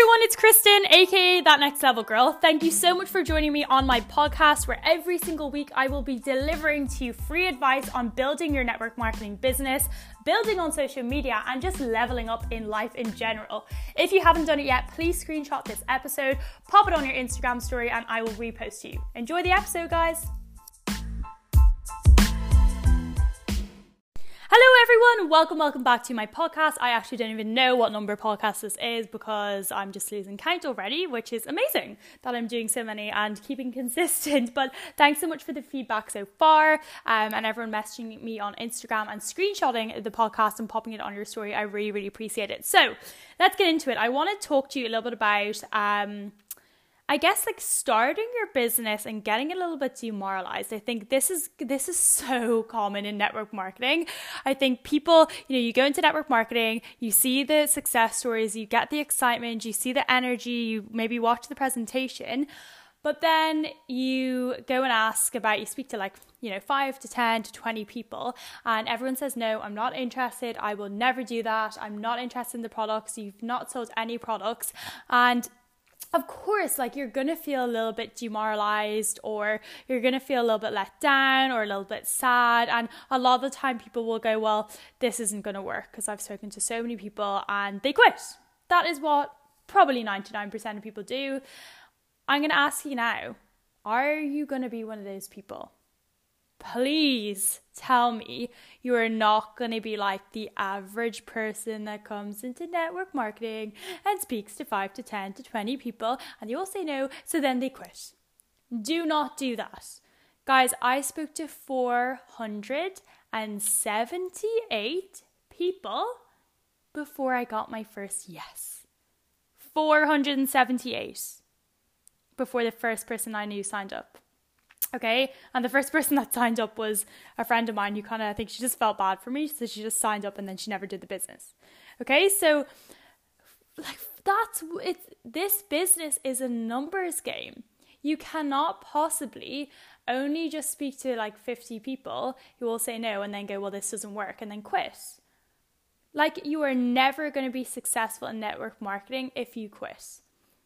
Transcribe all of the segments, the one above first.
everyone, it's Kristen, aka That Next Level Girl. Thank you so much for joining me on my podcast, where every single week I will be delivering to you free advice on building your network marketing business, building on social media, and just leveling up in life in general. If you haven't done it yet, please screenshot this episode, pop it on your Instagram story, and I will repost to you. Enjoy the episode, guys. Hello, everyone. Welcome, welcome back to my podcast. I actually don't even know what number podcast this is because I'm just losing count already, which is amazing that I'm doing so many and keeping consistent. But thanks so much for the feedback so far um, and everyone messaging me on Instagram and screenshotting the podcast and popping it on your story. I really, really appreciate it. So let's get into it. I want to talk to you a little bit about. Um, I guess like starting your business and getting a little bit demoralized. I think this is this is so common in network marketing. I think people, you know, you go into network marketing, you see the success stories, you get the excitement, you see the energy, you maybe watch the presentation, but then you go and ask about you speak to like you know 5 to 10 to 20 people and everyone says no i'm not interested i will never do that i'm not interested in the products you've not sold any products and of course, like you're gonna feel a little bit demoralized or you're gonna feel a little bit let down or a little bit sad. And a lot of the time, people will go, Well, this isn't gonna work because I've spoken to so many people and they quit. That is what probably 99% of people do. I'm gonna ask you now are you gonna be one of those people? Please tell me you are not going to be like the average person that comes into network marketing and speaks to 5 to 10 to 20 people and they all say no, so then they quit. Do not do that. Guys, I spoke to 478 people before I got my first yes. 478 before the first person I knew signed up. Okay. And the first person that signed up was a friend of mine who kind of, I think she just felt bad for me. So she just signed up and then she never did the business. Okay. So, like, that's it. This business is a numbers game. You cannot possibly only just speak to like 50 people who will say no and then go, well, this doesn't work and then quit. Like, you are never going to be successful in network marketing if you quit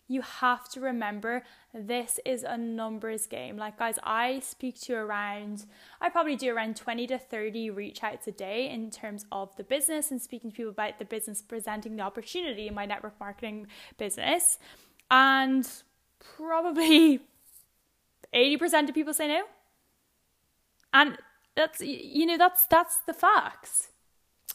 you have to remember this is a numbers game. Like, guys, I speak to around, I probably do around 20 to 30 reach outs a day in terms of the business and speaking to people about the business, presenting the opportunity in my network marketing business. And probably 80% of people say no. And that's, you know, that's, that's the facts.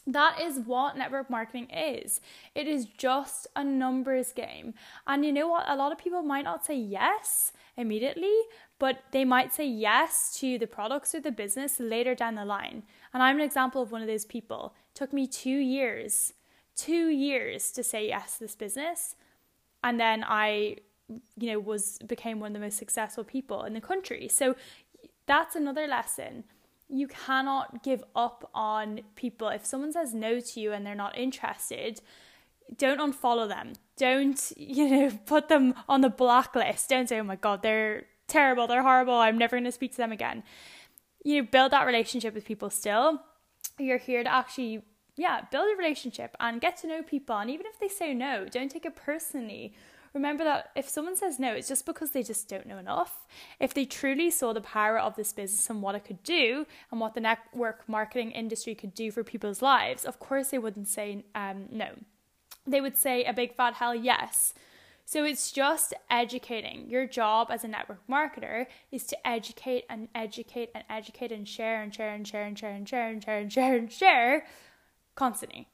That is what network marketing is. It is just a numbers game. And you know what? A lot of people might not say yes immediately, but they might say yes to the products or the business later down the line. And I'm an example of one of those people. It took me two years, two years to say yes to this business. And then I, you know, was became one of the most successful people in the country. So that's another lesson you cannot give up on people. If someone says no to you and they're not interested, don't unfollow them. Don't, you know, put them on the blacklist. Don't say, oh my God, they're terrible, they're horrible, I'm never going to speak to them again. You know, build that relationship with people still. You're here to actually, yeah, build a relationship and get to know people. And even if they say no, don't take it personally remember that if someone says no, it's just because they just don't know enough. If they truly saw the power of this business and what it could do and what the network marketing industry could do for people's lives, of course they wouldn't say um, no. They would say a big fat hell yes. So it's just educating. Your job as a network marketer is to educate and educate and educate and share and share and share and share and share and share and share and share constantly.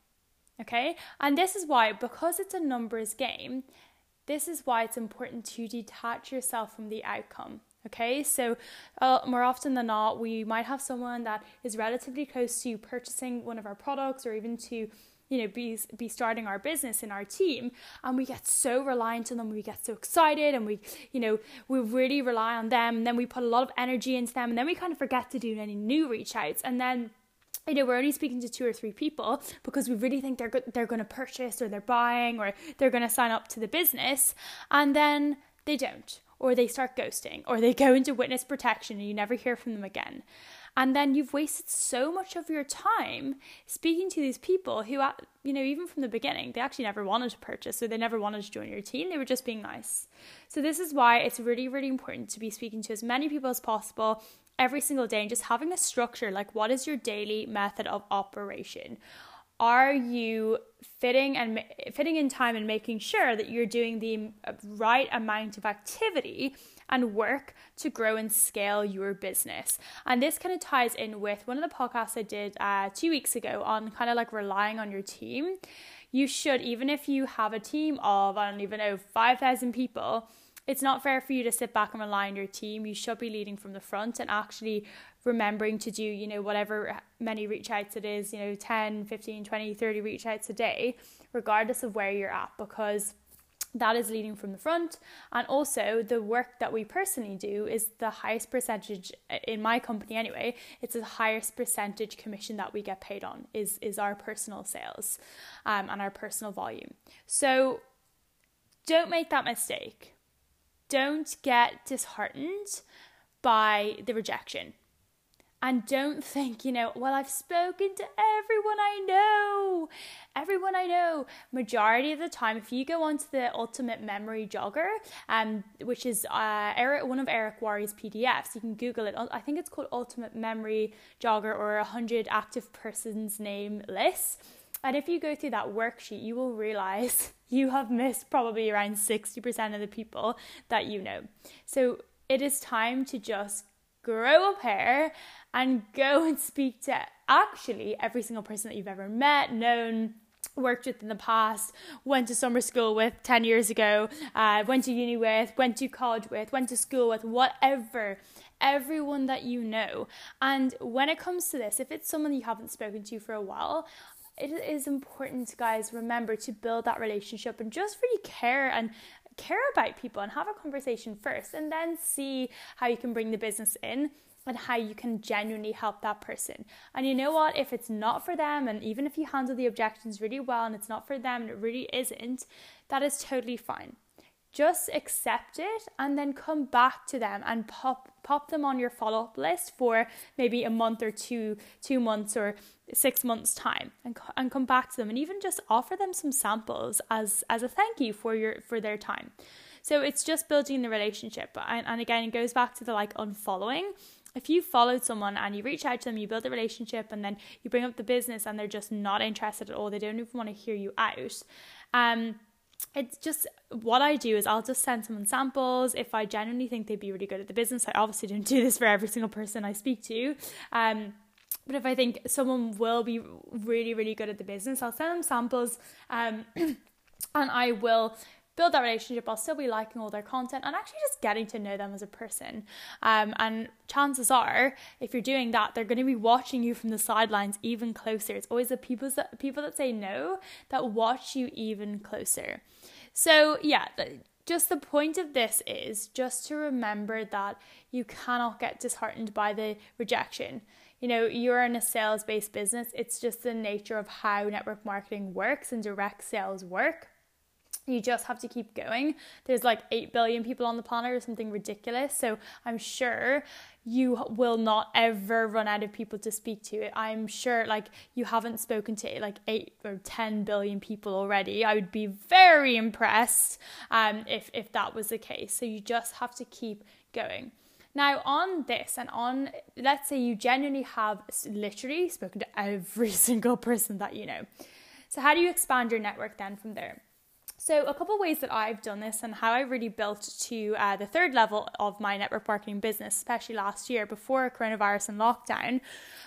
Okay? And this is why, because it's a numbers game, this is why it's important to detach yourself from the outcome. Okay, so uh, more often than not, we might have someone that is relatively close to purchasing one of our products or even to you know be be starting our business in our team and we get so reliant on them we get so excited and we you know we really rely on them and then we put a lot of energy into them and then we kind of forget to do any new reach outs and then you know, we're only speaking to two or three people because we really think they're go- they're going to purchase or they're buying or they're going to sign up to the business, and then they don't, or they start ghosting, or they go into witness protection and you never hear from them again. And then you've wasted so much of your time speaking to these people who, you know, even from the beginning, they actually never wanted to purchase, so they never wanted to join your team. They were just being nice. So, this is why it's really, really important to be speaking to as many people as possible every single day and just having a structure like what is your daily method of operation? Are you fitting and fitting in time and making sure that you're doing the right amount of activity and work to grow and scale your business? And this kind of ties in with one of the podcasts i did uh, two weeks ago on kind of like relying on your team. You should even if you have a team of i don't even know 5000 people it's not fair for you to sit back and rely on your team. You should be leading from the front and actually remembering to do, you know, whatever many reach outs it is, you know, 10, 15, 20, 30 reach outs a day, regardless of where you're at, because that is leading from the front. And also, the work that we personally do is the highest percentage in my company anyway. It's the highest percentage commission that we get paid on is is our personal sales, um, and our personal volume. So, don't make that mistake don't get disheartened by the rejection. And don't think, you know, well, I've spoken to everyone I know. Everyone I know. Majority of the time, if you go onto the Ultimate Memory Jogger, um, which is uh, Eric, one of Eric Worre's PDFs, you can Google it. I think it's called Ultimate Memory Jogger or 100 Active Persons Name List and if you go through that worksheet, you will realize you have missed probably around 60% of the people that you know. So it is time to just grow a pair and go and speak to actually every single person that you've ever met, known, worked with in the past, went to summer school with 10 years ago, uh, went to uni with, went to college with, went to school with, whatever. Everyone that you know. And when it comes to this, if it's someone you haven't spoken to for a while, it is important, guys, remember to build that relationship and just really care and care about people and have a conversation first and then see how you can bring the business in and how you can genuinely help that person. And you know what? If it's not for them, and even if you handle the objections really well and it's not for them and it really isn't, that is totally fine just accept it and then come back to them and pop pop them on your follow-up list for maybe a month or two two months or six months time and, and come back to them and even just offer them some samples as as a thank you for your for their time so it's just building the relationship and, and again it goes back to the like unfollowing if you followed someone and you reach out to them, you build a relationship, and then you bring up the business and they're just not interested at all, they don't even want to hear you out. Um, it's just what I do is I'll just send someone samples if I genuinely think they'd be really good at the business. I obviously don't do this for every single person I speak to. Um, but if I think someone will be really, really good at the business, I'll send them samples um, and I will build that relationship. I'll still be liking all their content and actually just getting to know them as a person. Um, and chances are, if you're doing that, they're going to be watching you from the sidelines even closer. It's always the people that people that say no that watch you even closer. So yeah. just the point of this is just to remember that you cannot get disheartened by the rejection. You know, you're in a sales based business, it's just the nature of how network marketing works and direct sales work you just have to keep going. There's like 8 billion people on the planet or something ridiculous. So I'm sure you will not ever run out of people to speak to. I'm sure like you haven't spoken to like 8 or 10 billion people already. I would be very impressed um, if, if that was the case. So you just have to keep going. Now, on this and on, let's say you genuinely have literally spoken to every single person that you know. So, how do you expand your network then from there? So, a couple ways that I've done this and how I really built to uh, the third level of my network marketing business, especially last year before coronavirus and lockdown,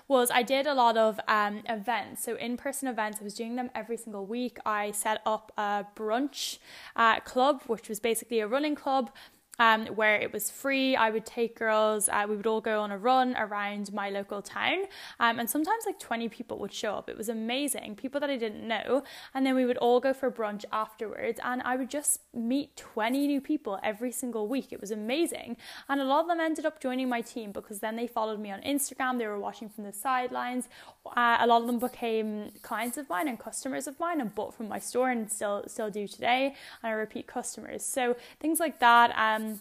was I did a lot of um, events. So, in person events, I was doing them every single week. I set up a brunch uh, club, which was basically a running club um, where it was free. I would take girls, uh, we would all go on a run around my local town, um, and sometimes like 20 people would show up. It was amazing, people that I didn't know, and then we would all go for brunch afterwards, and I would just meet 20 new people every single week. It was amazing, and a lot of them ended up joining my team because then they followed me on Instagram, they were watching from the sidelines. Uh, a lot of them became clients of mine and customers of mine and bought from my store and still still do today and are repeat customers. So things like that. Um,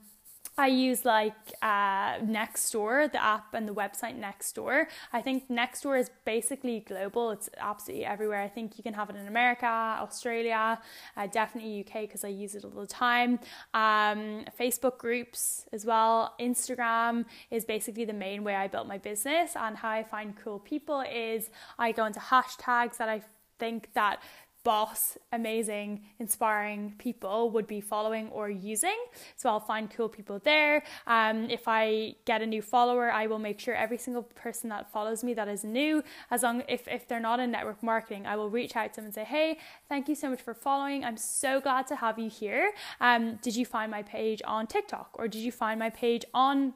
I use like uh, Nextdoor, the app and the website Nextdoor. I think Nextdoor is basically global. It's absolutely everywhere. I think you can have it in America, Australia, uh, definitely UK because I use it all the time. Um, Facebook groups as well. Instagram is basically the main way I built my business. And how I find cool people is I go into hashtags that I think that boss, amazing, inspiring people would be following or using. So I'll find cool people there. Um, if I get a new follower, I will make sure every single person that follows me that is new, as long if, if they're not in network marketing, I will reach out to them and say, Hey, thank you so much for following. I'm so glad to have you here. Um, did you find my page on TikTok or did you find my page on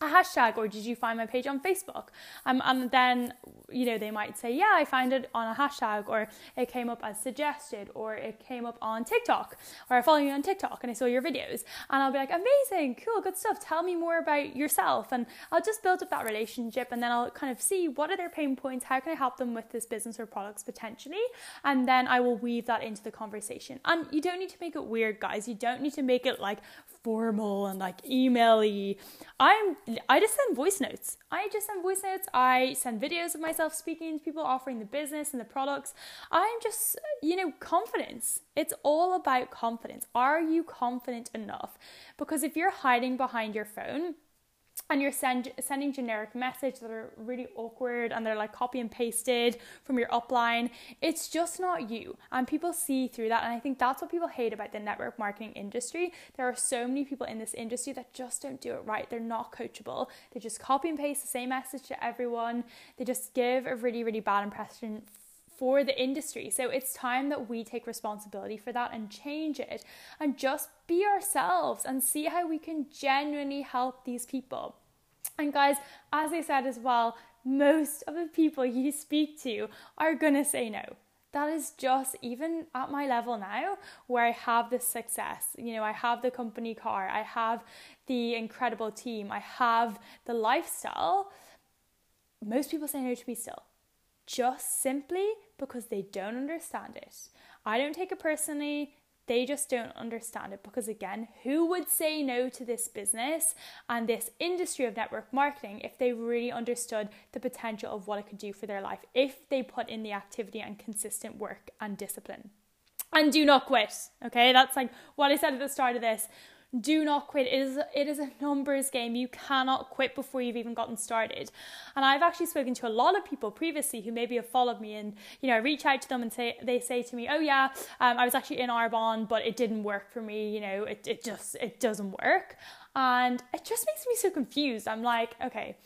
a hashtag or did you find my page on Facebook? Um, and then, you know, they might say, yeah, I found it on a hashtag or it came up as suggested or it came up on TikTok or I follow you on TikTok and I saw your videos. And I'll be like, amazing, cool, good stuff. Tell me more about yourself. And I'll just build up that relationship and then I'll kind of see what are their pain points? How can I help them with this business or products potentially? And then I will weave that into the conversation. And you don't need to make it weird, guys. You don't need to make it like formal and like emaily. I'm I just send voice notes. I just send voice notes. I send videos of myself speaking to people, offering the business and the products. I'm just, you know, confidence. It's all about confidence. Are you confident enough? Because if you're hiding behind your phone, and you're send, sending generic messages that are really awkward and they're like copy and pasted from your upline. It's just not you. And people see through that. And i think that's what people hate about the network marketing industry. There are so many people in this industry that just don't do it right. They're not coachable. They just copy and paste the same message to everyone. They just give a really really bad impression for the industry. So it's time that we take responsibility for that and change it and just be ourselves and see how we can genuinely help these people. And guys, as I said as well, most of the people you speak to are gonna say no. That is just even at my level now where I have this success. You know, I have the company car, I have the incredible team, I have the lifestyle. Most people say no to me still just simply because they don't understand it. I don't take it personally. They just don't understand it because, again, who would say no to this business and this industry of network marketing if they really understood the potential of what it could do for their life if they put in the activity and consistent work and discipline? And do not quit, okay? That's like what I said at the start of this do not quit. It is it is a numbers game. You cannot quit before you've even gotten started. And I've actually spoken to a lot of people previously who maybe have followed me, and you know, I reach out to them and say they say to me, "Oh yeah, um, I was actually in Arbonne, but it didn't work for me. You know, it it just it doesn't work." And it just makes me so confused. I'm like, okay,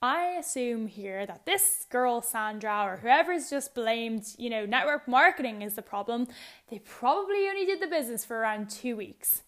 I assume here that this girl, Sandra, or whoever's just blamed, you know, network marketing is the problem. They probably only did the business for around two weeks.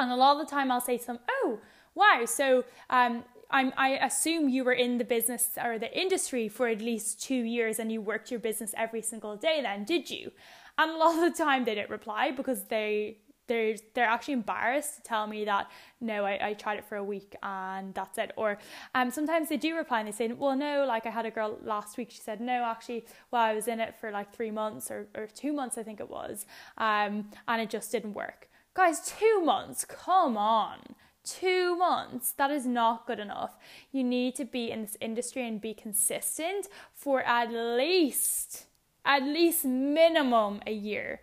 And a lot of the time I'll say to them, oh, wow, so um, I assume you were in the business or the industry for at least two years and you worked your business every single day then, did you? And a lot of the time they don't reply because they they're they're actually embarrassed to tell me that no I, I tried it for a week and that's it. Or um sometimes they do reply and they say well no like I had a girl last week she said no actually well I was in it for like three months or, or two months I think it was um and it just didn't work Guys, two months, come on. Two months, that is not good enough. You need to be in this industry and be consistent for at least, at least minimum a year.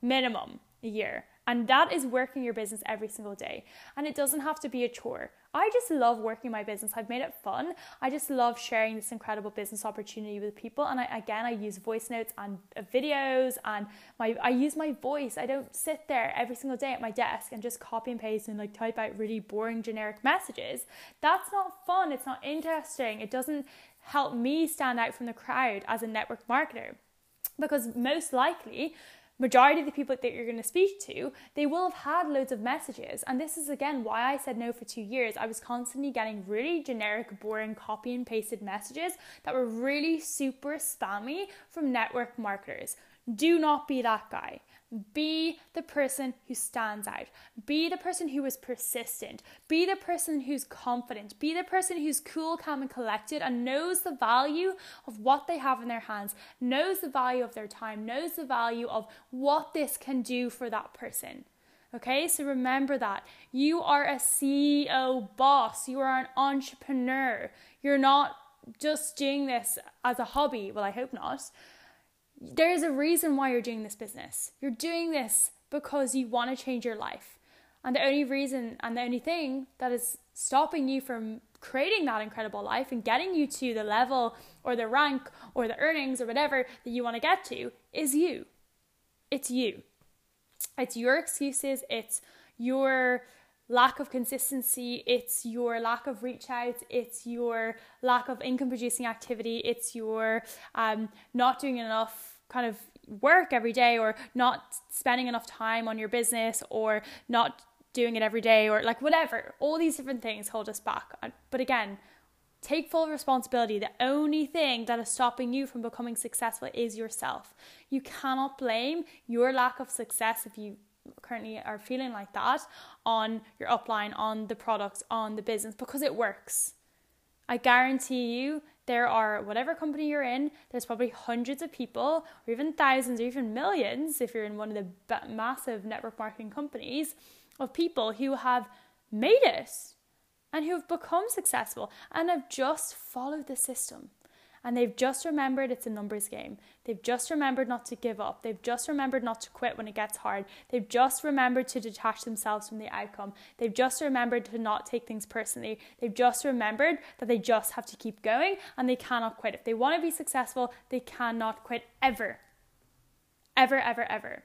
Minimum a year. And that is working your business every single day. And it doesn't have to be a chore. I just love working my business. I've made it fun. I just love sharing this incredible business opportunity with people. And I, again, I use voice notes and uh, videos and my, I use my voice. I don't sit there every single day at my desk and just copy and paste and like type out really boring generic messages. That's not fun. It's not interesting. It doesn't help me stand out from the crowd as a network marketer because most likely majority of the people that you're going to speak to, they will have had loads of messages. And this is again why I said no for two years. I was constantly getting really generic, boring, copy and pasted messages that were really super spammy from network marketers. Do not be that guy. Be the person who stands out. Be the person who is persistent. Be the person who's confident. Be the person who's cool, calm, and collected and knows the value of what they have in their hands, knows the value of their time, knows the value of what this can do for that person. Okay, so remember that. You are a CEO boss, you are an entrepreneur. You're not just doing this as a hobby. Well, I hope not. There is a reason why you're doing this business. You're doing this because you want to change your life. And the only reason and the only thing that is stopping you from creating that incredible life and getting you to the level or the rank or the earnings or whatever that you want to get to is you. It's you. It's your excuses, it's your lack of consistency, it's your lack of reach out, it's your lack of income producing activity, it's your um, not doing enough kind of work every day or not spending enough time on your business or not doing it every day or like whatever. All these different things hold us back. But again, take full responsibility. The only thing that is stopping you from becoming successful is yourself. You cannot blame your lack of success if you currently are feeling like that on your upline, on the products, on the business because it works. I guarantee you there are whatever company you're in, there's probably hundreds of people, or even thousands, or even millions if you're in one of the massive network marketing companies, of people who have made it and who have become successful and have just followed the system and they've just remembered it's a numbers game. They've just remembered not to give up. They've just remembered not to quit when it gets hard. They've just remembered to detach themselves from the outcome. They've just remembered to not take things personally. They've just remembered that they just have to keep going and they cannot quit. If they want to be successful, they cannot quit ever. Ever, ever, ever.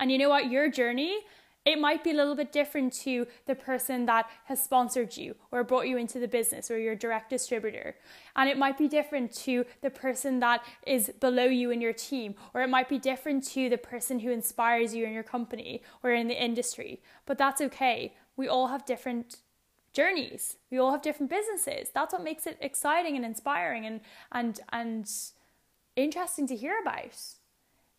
And you know what? Your journey it might be a little bit different to the person that has sponsored you or brought you into the business or your direct distributor. And it might be different to the person that is below you in your team, or it might be different to the person who inspires you in your company or in the industry. But that's okay. We all have different journeys. We all have different businesses. That's what makes it exciting and inspiring and and and interesting to hear about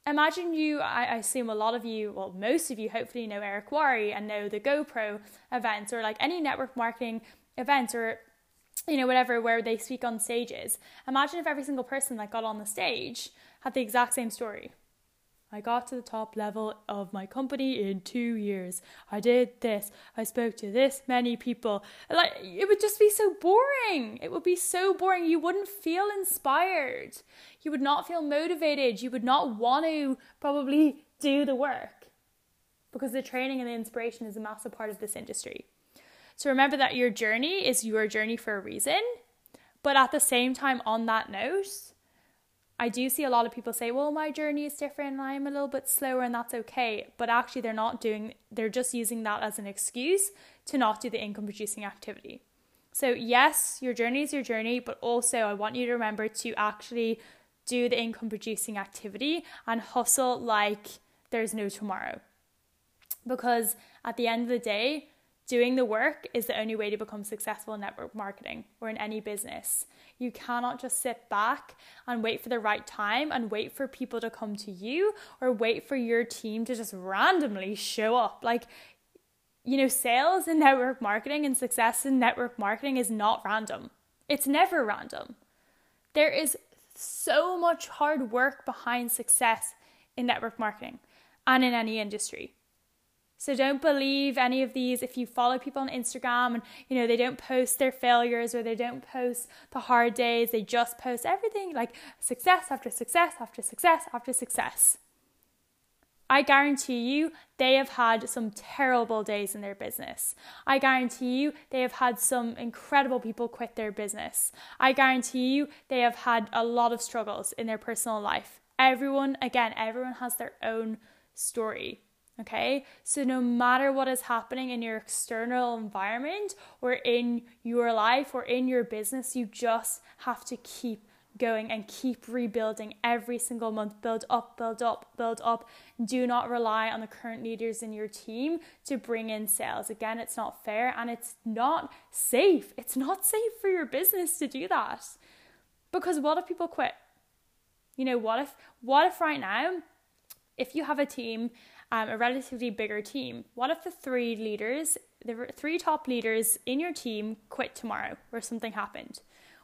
imagine you, I, assume a lot of you, well, most of you hopefully know Eric Worre and know the GoPro events or like any network marketing events or you know whatever where they speak on stages. Imagine if every single person that got on the stage had the exact same story. I got to the top level of my company in two years. I did this. I spoke to this many people. Like it would just be so boring. It would be so boring. You wouldn't feel inspired. You would not feel motivated. You would not want to probably do the work because the training and the inspiration is a massive part of this industry. So remember that your journey is your journey for a reason. But at the same time, on that note, I do see a lot of people say, well, my journey is different and I'm a little bit slower and that's okay. But actually, they're not doing, they're just using that as an excuse to not do the income producing activity. So, yes, your journey is your journey, but also I want you to remember to actually do the income producing activity and hustle like there's no tomorrow. Because at the end of the day, doing the work is the only way to become successful in network marketing or in any business. You cannot just sit back and wait for the right time and wait for people to come to you or wait for your team to just randomly show up. Like, you know, sales in network marketing and success in network marketing is not random. It's never random. There is so much hard work behind success in network marketing and in any industry. So don't believe any of these if you follow people on Instagram and you know they don't post their failures or they don't post the hard days, they just post everything like success after success after success after success. I guarantee you they have had some terrible days in their business. I guarantee you they have had some incredible people quit their business. I guarantee you they have had a lot of struggles in their personal life. Everyone, again, everyone has their own story. Okay, so no matter what is happening in your external environment or in your life or in your business, you just have to keep going and keep rebuilding every single month. Build up, build up, build up. Do not rely on the current leaders in your team to bring in sales. Again, it's not fair and it's not safe. It's not safe for your business to do that. Because what if people quit? You know, what if what if right now if you have a team um, a relatively bigger team. What if the three leaders, the three top leaders in your team quit tomorrow or something happened?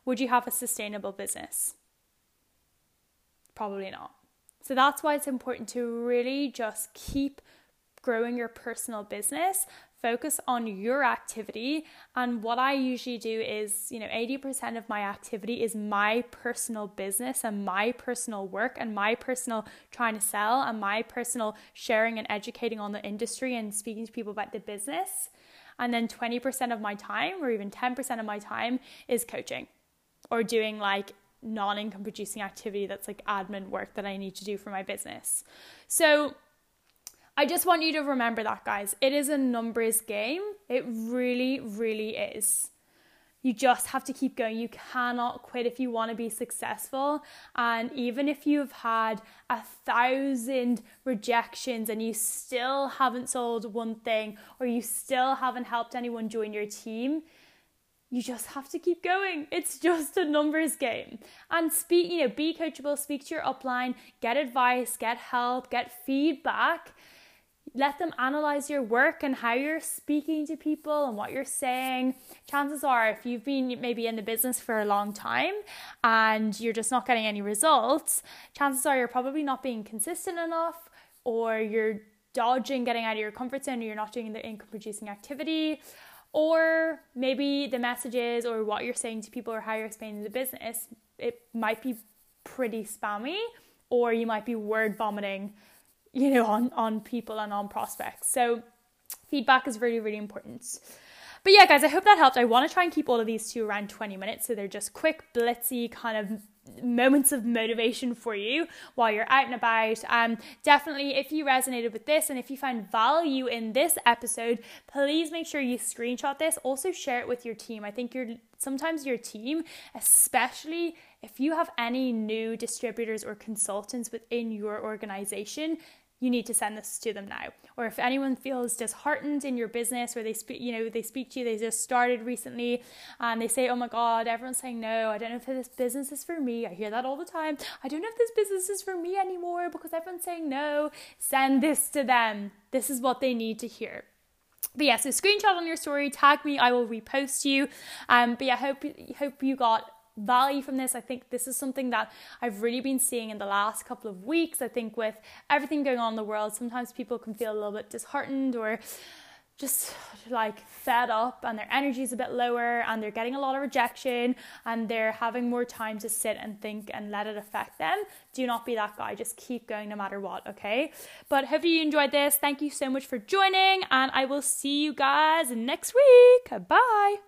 Would you have a sustainable business? Probably not. So that's why it's important to really just keep growing your personal business, focus on your activity. And what I usually do is, you know, 80% of my activity is my personal business and my personal work and my personal trying to sell and my personal sharing and educating on the industry and speaking to people about the business. And then 20% of my time, or even 10% of my time, is coaching or doing like non income producing activity that's like admin work that I need to do for my business. So, I just want you to remember that, guys. It is a numbers game. It really, really is. You just have to keep going. You cannot quit if you want to be successful. And even if you've had a thousand rejections and you still haven't sold one thing or you still haven't helped anyone join your team, you just have to keep going. It's just a numbers game. And speak, you know, be coachable, speak to your upline, get advice, get help, get feedback let them analyze your work and how you're speaking to people and what you're saying. Chances are, if you've been maybe in the business for a long time and you're just not getting any results, chances are you're probably not being consistent enough or you're dodging getting out of your comfort zone or you're not doing the income producing activity. Or maybe the messages or what you're saying to people or how you're explaining the business, it might be pretty spammy, or you might be word vomiting you know, on, on people and on prospects. So feedback is really, really important. But yeah, guys, I hope that helped. I want to try and keep all of these to around 20 minutes so they're just quick, blitzy kind of moments of motivation for you while you're out and about. Um, definitely, if you resonated with this and if you find value in this episode, please make sure you screenshot this. Also, share it with your team. I think your sometimes your team, especially if you have any new distributors or consultants within your organization, you need to send this to them now. Or if anyone feels disheartened in your business or they speak, you know, they speak to you, they just started recently and they say, oh my God, everyone's saying no. I don't know if this business is for me. I hear that all the time. I don't know if this business is for me anymore because everyone's saying no. Send this to them. This is what they need to hear. But yeah, so screenshot on your story, tag me, I will repost you. Um, but yeah, hope hope you got value from this. I think this is something that I've really been seeing in the last couple of weeks. I think with everything going on in the world, sometimes people can feel a little bit disheartened or just like fed up and their energy is a bit lower and they're getting a lot of rejection and they're having more time to sit and think and let it affect them. Do not be that guy. Just keep going no matter what, okay? But hopefully you enjoyed this. Thank you so much for joining and I will see you guys next week. Bye.